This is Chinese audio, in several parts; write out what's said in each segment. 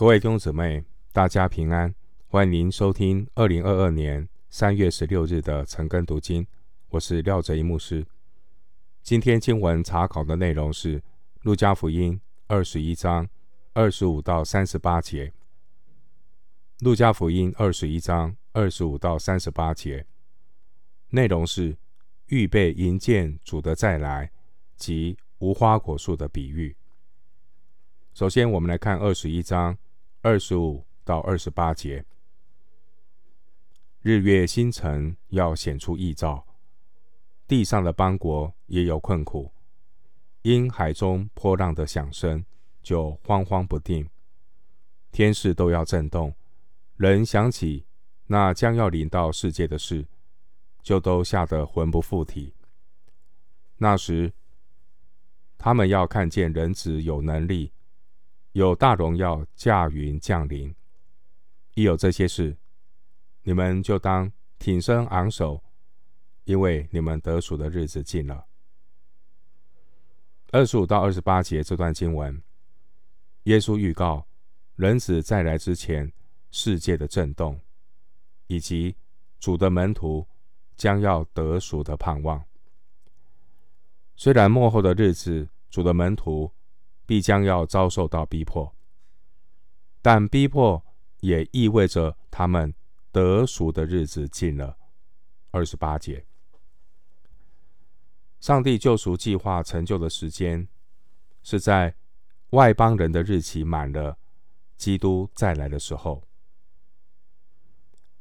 各位弟兄姊妹，大家平安！欢迎您收听二零二二年三月十六日的晨更读经。我是廖哲一牧师。今天经文查考的内容是《路加福音》二十一章二十五到三十八节。《路加福音》二十一章二十五到三十八节内容是预备迎见主的再来及无花果树的比喻。首先，我们来看二十一章。二十五到二十八节，日月星辰要显出异兆，地上的邦国也有困苦，因海中波浪的响声就慌慌不定，天势都要震动，人想起那将要临到世界的事，就都吓得魂不附体。那时，他们要看见人子有能力。有大荣耀驾云降临，一有这些事，你们就当挺身昂首，因为你们得赎的日子近了。二十五到二十八节这段经文，耶稣预告人子再来之前世界的震动，以及主的门徒将要得赎的盼望。虽然末后的日子，主的门徒。必将要遭受到逼迫，但逼迫也意味着他们得赎的日子近了。二十八节，上帝救赎计划成就的时间，是在外邦人的日期满了，基督再来的时候。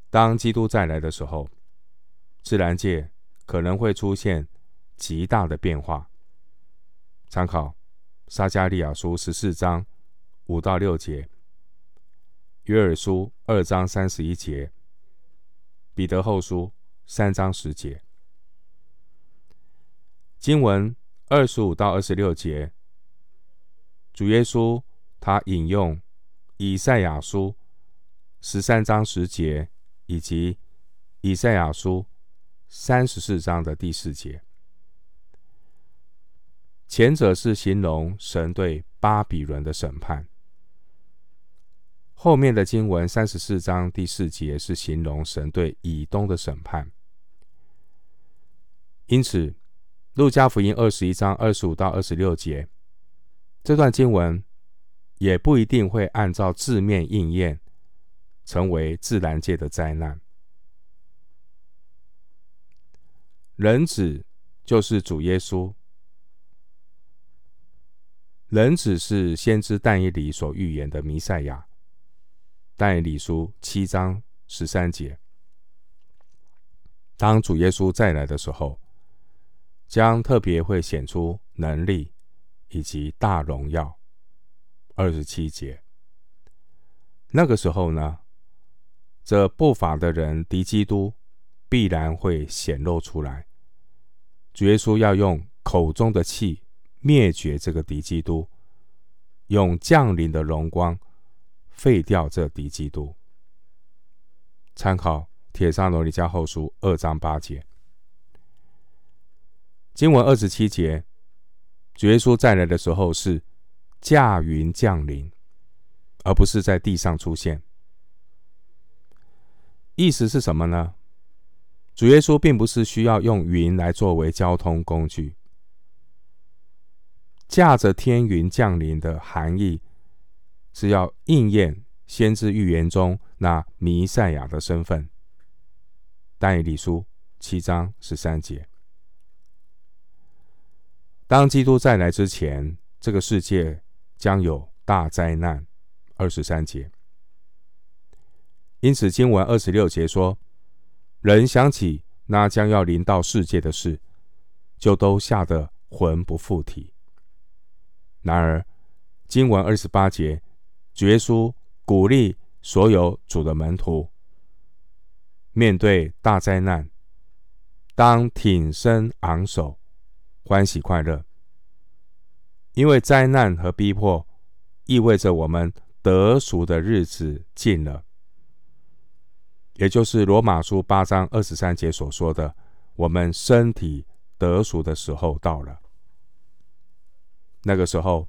当基督再来的时候，自然界可能会出现极大的变化。参考。撒迦利亚书十四章五到六节，约珥书二章三十一节，彼得后书三章十节。经文二十五到二十六节，主耶稣他引用以赛亚书十三章十节以及以赛亚书三十四章的第四节。前者是形容神对巴比伦的审判，后面的经文三十四章第四节是形容神对以东的审判。因此，路加福音二十一章二十五到二十六节这段经文也不一定会按照字面应验，成为自然界的灾难。人子就是主耶稣。人子是先知但以理所预言的弥赛亚。但以理书七章十三节，当主耶稣再来的时候，将特别会显出能力以及大荣耀。二十七节，那个时候呢，这不法的人敌基督必然会显露出来。主耶稣要用口中的气。灭绝这个敌基督，用降临的荣光废掉这敌基督。参考《帖撒罗尼迦后书》二章八节，经文二十七节，主耶稣再来的时候是驾云降临，而不是在地上出现。意思是什么呢？主耶稣并不是需要用云来作为交通工具。驾着天云降临的含义，是要应验先知预言中那弥赛亚的身份。但以理书七章十三节，当基督再来之前，这个世界将有大灾难。二十三节，因此经文二十六节说，人想起那将要临到世界的事，就都吓得魂不附体。然而，经文二十八节，绝书鼓励所有主的门徒，面对大灾难，当挺身昂首，欢喜快乐，因为灾难和逼迫意味着我们得赎的日子近了，也就是罗马书八章二十三节所说的，我们身体得赎的时候到了。那个时候，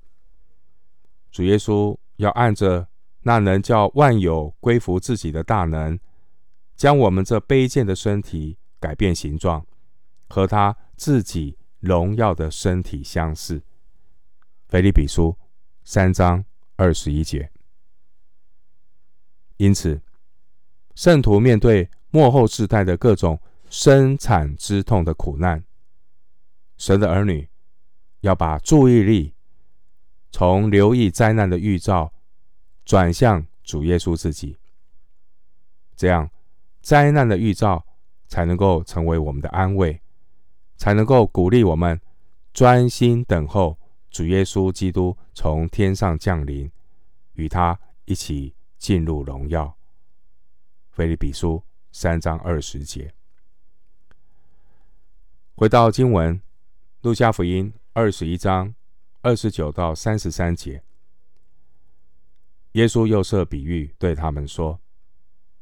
主耶稣要按着那能叫万有归服自己的大能，将我们这卑贱的身体改变形状，和他自己荣耀的身体相似。腓利比书三章二十一节。因此，圣徒面对末后世代的各种生产之痛的苦难，神的儿女要把注意力从留意灾难的预兆，转向主耶稣自己，这样灾难的预兆才能够成为我们的安慰，才能够鼓励我们专心等候主耶稣基督从天上降临，与他一起进入荣耀。腓利比书三章二十节。回到经文，路加福音二十一章二十九到三十三节。耶稣又设比喻对他们说：“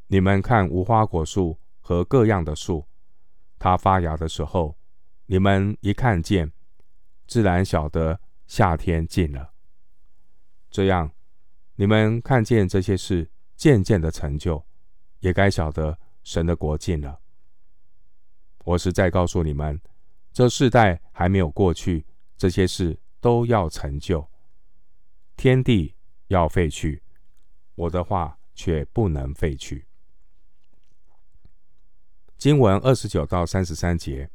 你们看无花果树和各样的树，它发芽的时候，你们一看见，自然晓得夏天近了。这样，你们看见这些事渐渐的成就，也该晓得神的国近了。我实在告诉你们，这世代还没有过去，这些事都要成就，天地。”要废去，我的话却不能废去。经文二十九到三十三节，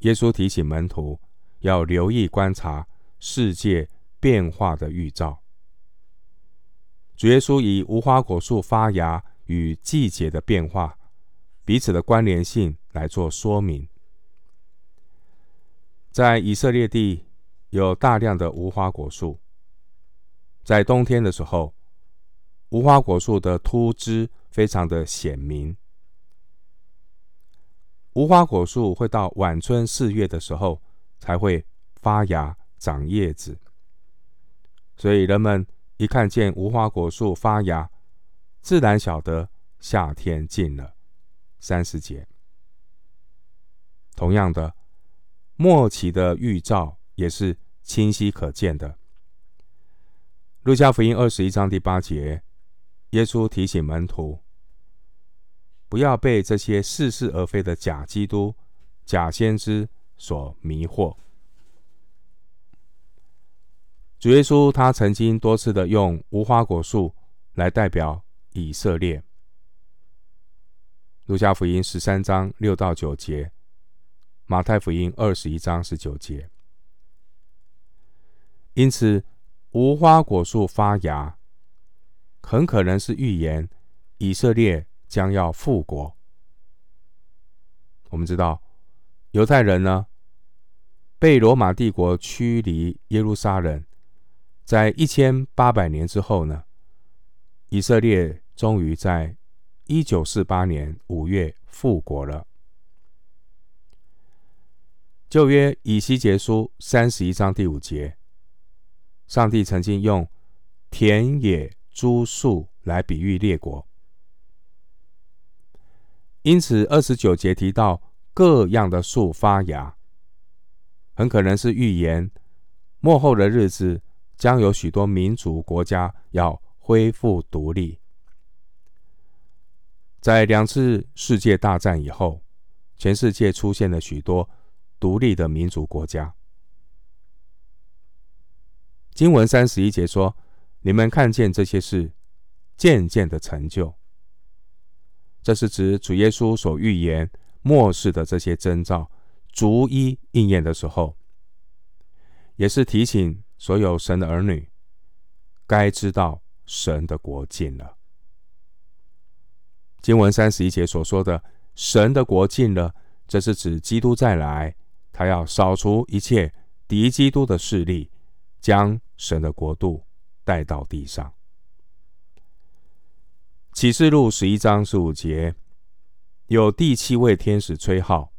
耶稣提醒门徒要留意观察世界变化的预兆。主耶稣以无花果树发芽与季节的变化彼此的关联性来做说明。在以色列地有大量的无花果树。在冬天的时候，无花果树的秃枝非常的显明。无花果树会到晚春四月的时候才会发芽长叶子，所以人们一看见无花果树发芽，自然晓得夏天近了。三十节。同样的，末期的预兆也是清晰可见的。路加福音二十一章第八节，耶稣提醒门徒，不要被这些似是而非的假基督、假先知所迷惑。主耶稣他曾经多次的用无花果树来代表以色列。路加福音十三章六到九节，马太福音二十一章十九节。因此。无花果树发芽，很可能是预言以色列将要复国。我们知道，犹太人呢，被罗马帝国驱离耶路撒冷，在一千八百年之后呢，以色列终于在一九四八年五月复国了。旧约以西结书三十一章第五节。上帝曾经用田野诸树来比喻列国，因此二十九节提到各样的树发芽，很可能是预言末后的日子将有许多民族国家要恢复独立。在两次世界大战以后，全世界出现了许多独立的民族国家。经文三十一节说：“你们看见这些事渐渐的成就，这是指主耶稣所预言末世的这些征兆逐一应验的时候，也是提醒所有神的儿女该知道神的国近了。”经文三十一节所说的“神的国近了”，这是指基督再来，他要扫除一切敌基督的势力。将神的国度带到地上。启示录十一章十五节，有第七位天使吹号，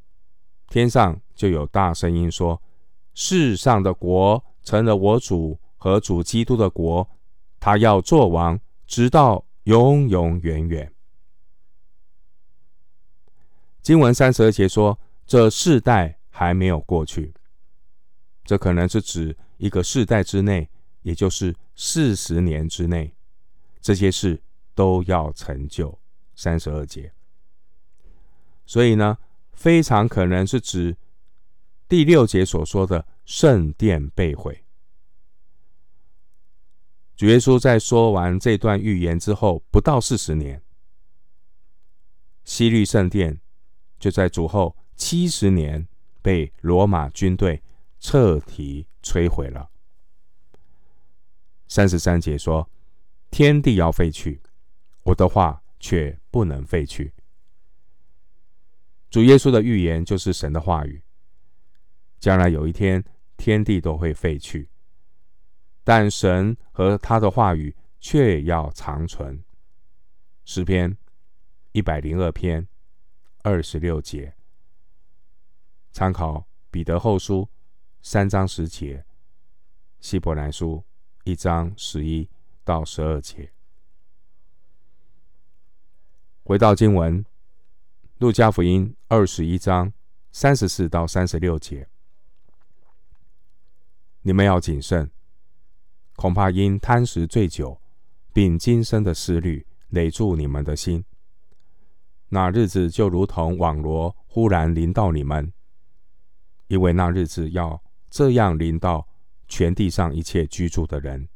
天上就有大声音说：“世上的国成了我主和主基督的国，他要做王，直到永永远远。”经文三十二节说：“这世代还没有过去。”这可能是指。一个世代之内，也就是四十年之内，这些事都要成就。三十二节。所以呢，非常可能是指第六节所说的圣殿被毁。主耶稣在说完这段预言之后，不到四十年，西律圣殿就在主后七十年被罗马军队彻底摧毁了。三十三节说：“天地要废去，我的话却不能废去。”主耶稣的预言就是神的话语。将来有一天，天地都会废去，但神和他的话语却要长存。诗篇一百零二篇二十六节，参考彼得后书三章十节，希伯来书一章十一到十二节。回到经文。路加福音二十一章三十四到三十六节，你们要谨慎，恐怕因贪食醉酒，并今生的思虑累住你们的心。那日子就如同网罗忽然临到你们，因为那日子要这样临到全地上一切居住的人。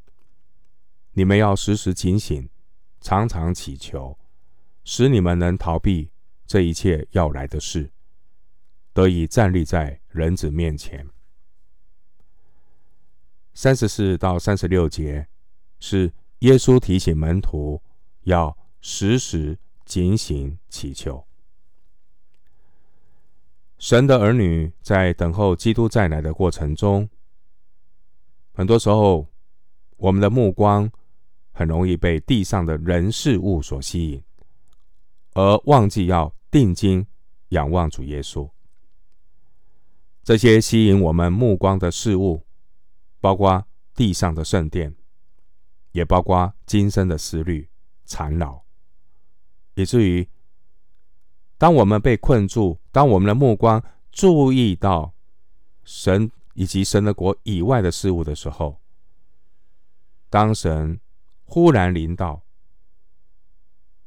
你们要时时警醒，常常祈求，使你们能逃避。这一切要来的事，得以站立在人子面前。三十四到三十六节是耶稣提醒门徒要时时警醒祈求。神的儿女在等候基督再来的过程中，很多时候我们的目光很容易被地上的人事物所吸引，而忘记要。定睛仰望主耶稣，这些吸引我们目光的事物，包括地上的圣殿，也包括今生的思虑缠绕，以至于当我们被困住，当我们的目光注意到神以及神的国以外的事物的时候，当神忽然临到，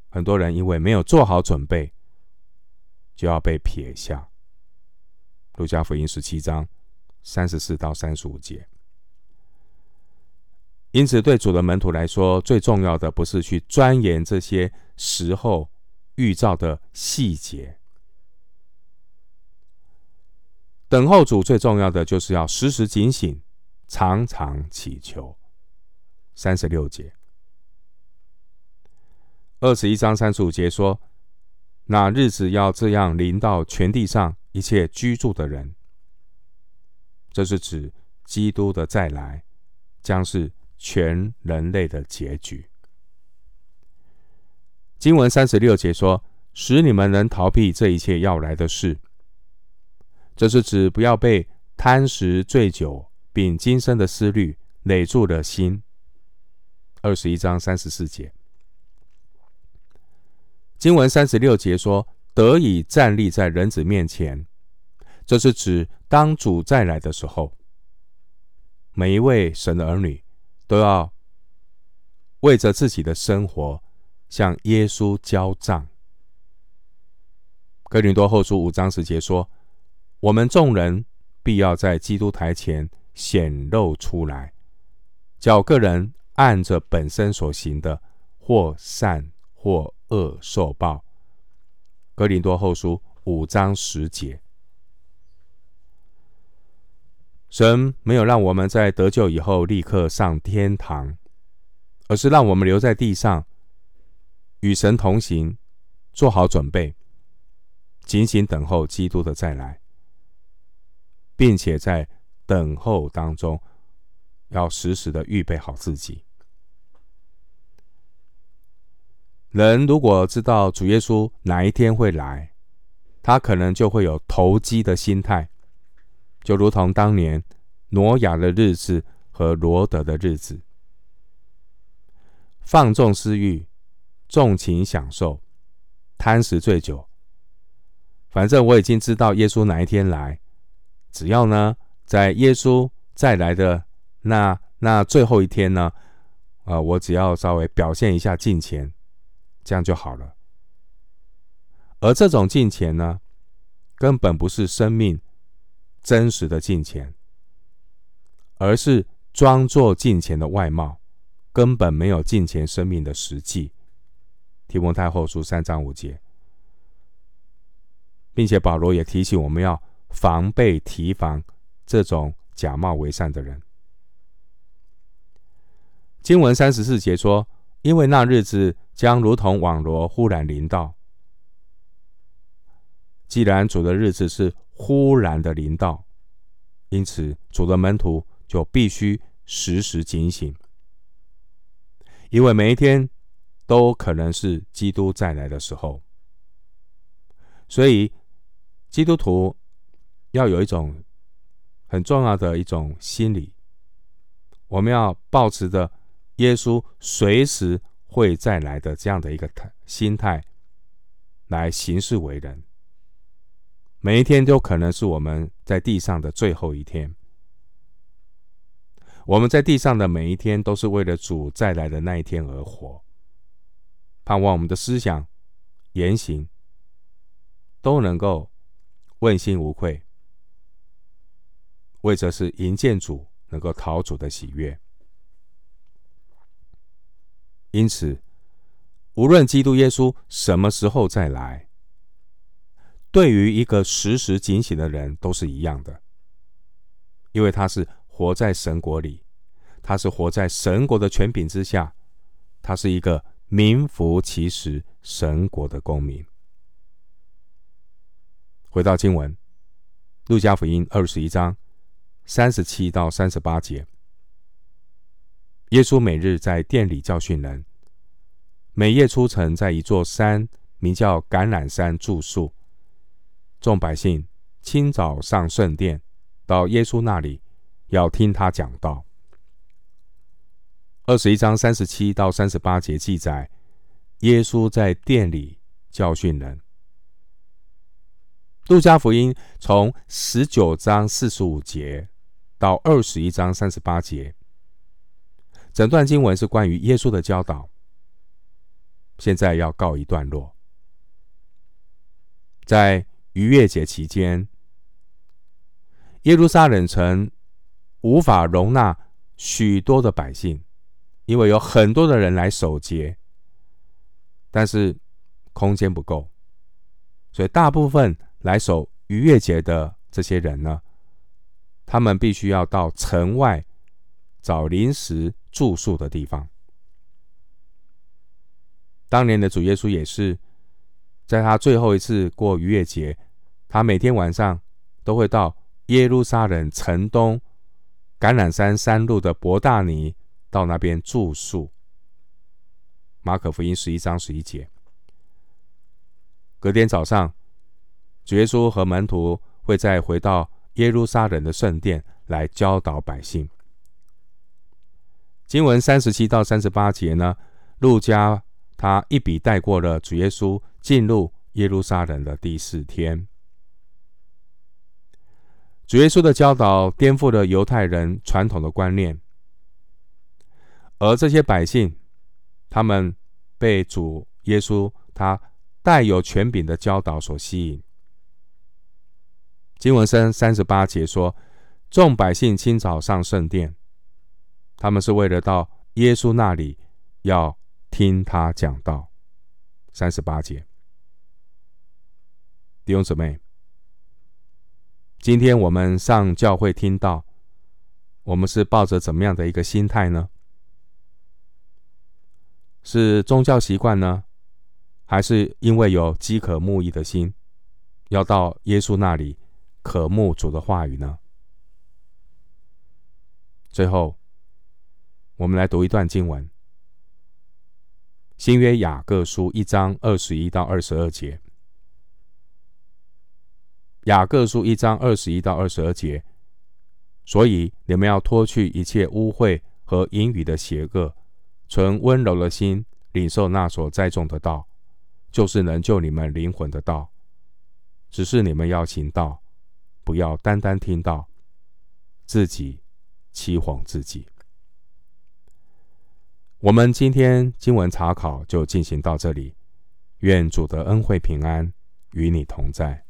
很多人因为没有做好准备。就要被撇下。路加福音十七章三十四到三十五节。因此，对主的门徒来说，最重要的不是去钻研这些时候预兆的细节。等候主最重要的就是要时时警醒，常常祈求。三十六节，二十一章三十五节说。那日子要这样临到全地上一切居住的人，这是指基督的再来将是全人类的结局。经文三十六节说：“使你们能逃避这一切要来的事。”这是指不要被贪食醉酒，并今生的思虑累住了心。二十一章三十四节。经文三十六节说：“得以站立在人子面前。”这是指当主再来的时候，每一位神的儿女都要为着自己的生活向耶稣交账。哥林多后书五章十节说：“我们众人必要在基督台前显露出来，叫各人按着本身所行的，或善或。”恶受报。哥林多后书五章十节，神没有让我们在得救以后立刻上天堂，而是让我们留在地上，与神同行，做好准备，警醒等候基督的再来，并且在等候当中，要时时的预备好自己。人如果知道主耶稣哪一天会来，他可能就会有投机的心态，就如同当年挪亚的日子和罗德的日子，放纵私欲，纵情享受，贪食醉酒。反正我已经知道耶稣哪一天来，只要呢，在耶稣再来的那那最后一天呢，呃，我只要稍微表现一下敬虔，这样就好了。而这种敬虔呢，根本不是生命真实的敬虔，而是装作敬虔的外貌，根本没有敬虔生命的实际。提摩太后书三章五节，并且保罗也提醒我们要防备提防这种假冒为善的人。经文三十四节说：“因为那日子将如同网罗忽然临到。既然主的日子是忽然的临到，因此主的门徒就必须时时警醒，因为每一天都可能是基督再来的时候。所以，基督徒要有一种很重要的一种心理，我们要抱持着。”耶稣随时会再来的这样的一个态心态来行事为人，每一天都可能是我们在地上的最后一天。我们在地上的每一天都是为了主再来的那一天而活，盼望我们的思想、言行都能够问心无愧，为这是迎见主，能够讨主的喜悦。因此，无论基督耶稣什么时候再来，对于一个时时警醒的人都是一样的，因为他是活在神国里，他是活在神国的权柄之下，他是一个名副其实神国的公民。回到经文，路加福音二十一章三十七到三十八节。耶稣每日在殿里教训人，每夜出城，在一座山名叫橄榄山住宿。众百姓清早上圣殿，到耶稣那里，要听他讲道。二十一章三十七到三十八节记载，耶稣在殿里教训人。路加福音从十九章四十五节到二十一章三十八节。整段经文是关于耶稣的教导，现在要告一段落。在逾越节期间，耶路撒冷城无法容纳许多的百姓，因为有很多的人来守节，但是空间不够，所以大部分来守逾越节的这些人呢，他们必须要到城外找临时。住宿的地方。当年的主耶稣也是，在他最后一次过逾越节，他每天晚上都会到耶路撒冷城东橄榄山山路的伯大尼，到那边住宿。马可福音十一章十一节。隔天早上，主耶稣和门徒会再回到耶路撒冷的圣殿来教导百姓。经文三十七到三十八节呢，路加他一笔带过了主耶稣进入耶路撒冷的第四天。主耶稣的教导颠覆了犹太人传统的观念，而这些百姓，他们被主耶稣他带有权柄的教导所吸引。经文三三十八节说，众百姓清早上圣殿。他们是为了到耶稣那里，要听他讲道。三十八节，弟兄姊妹，今天我们上教会听到，我们是抱着怎么样的一个心态呢？是宗教习惯呢，还是因为有饥渴慕义的心，要到耶稣那里渴慕主的话语呢？最后。我们来读一段经文，《新约雅各书》一章二十一到二十二节，《雅各书》一章二十一到二十二节。所以你们要脱去一切污秽和淫语的邪恶，存温柔的心，领受那所栽种的道，就是能救你们灵魂的道。只是你们要行道，不要单单听道，自己欺哄自己。我们今天经文查考就进行到这里，愿主的恩惠平安与你同在。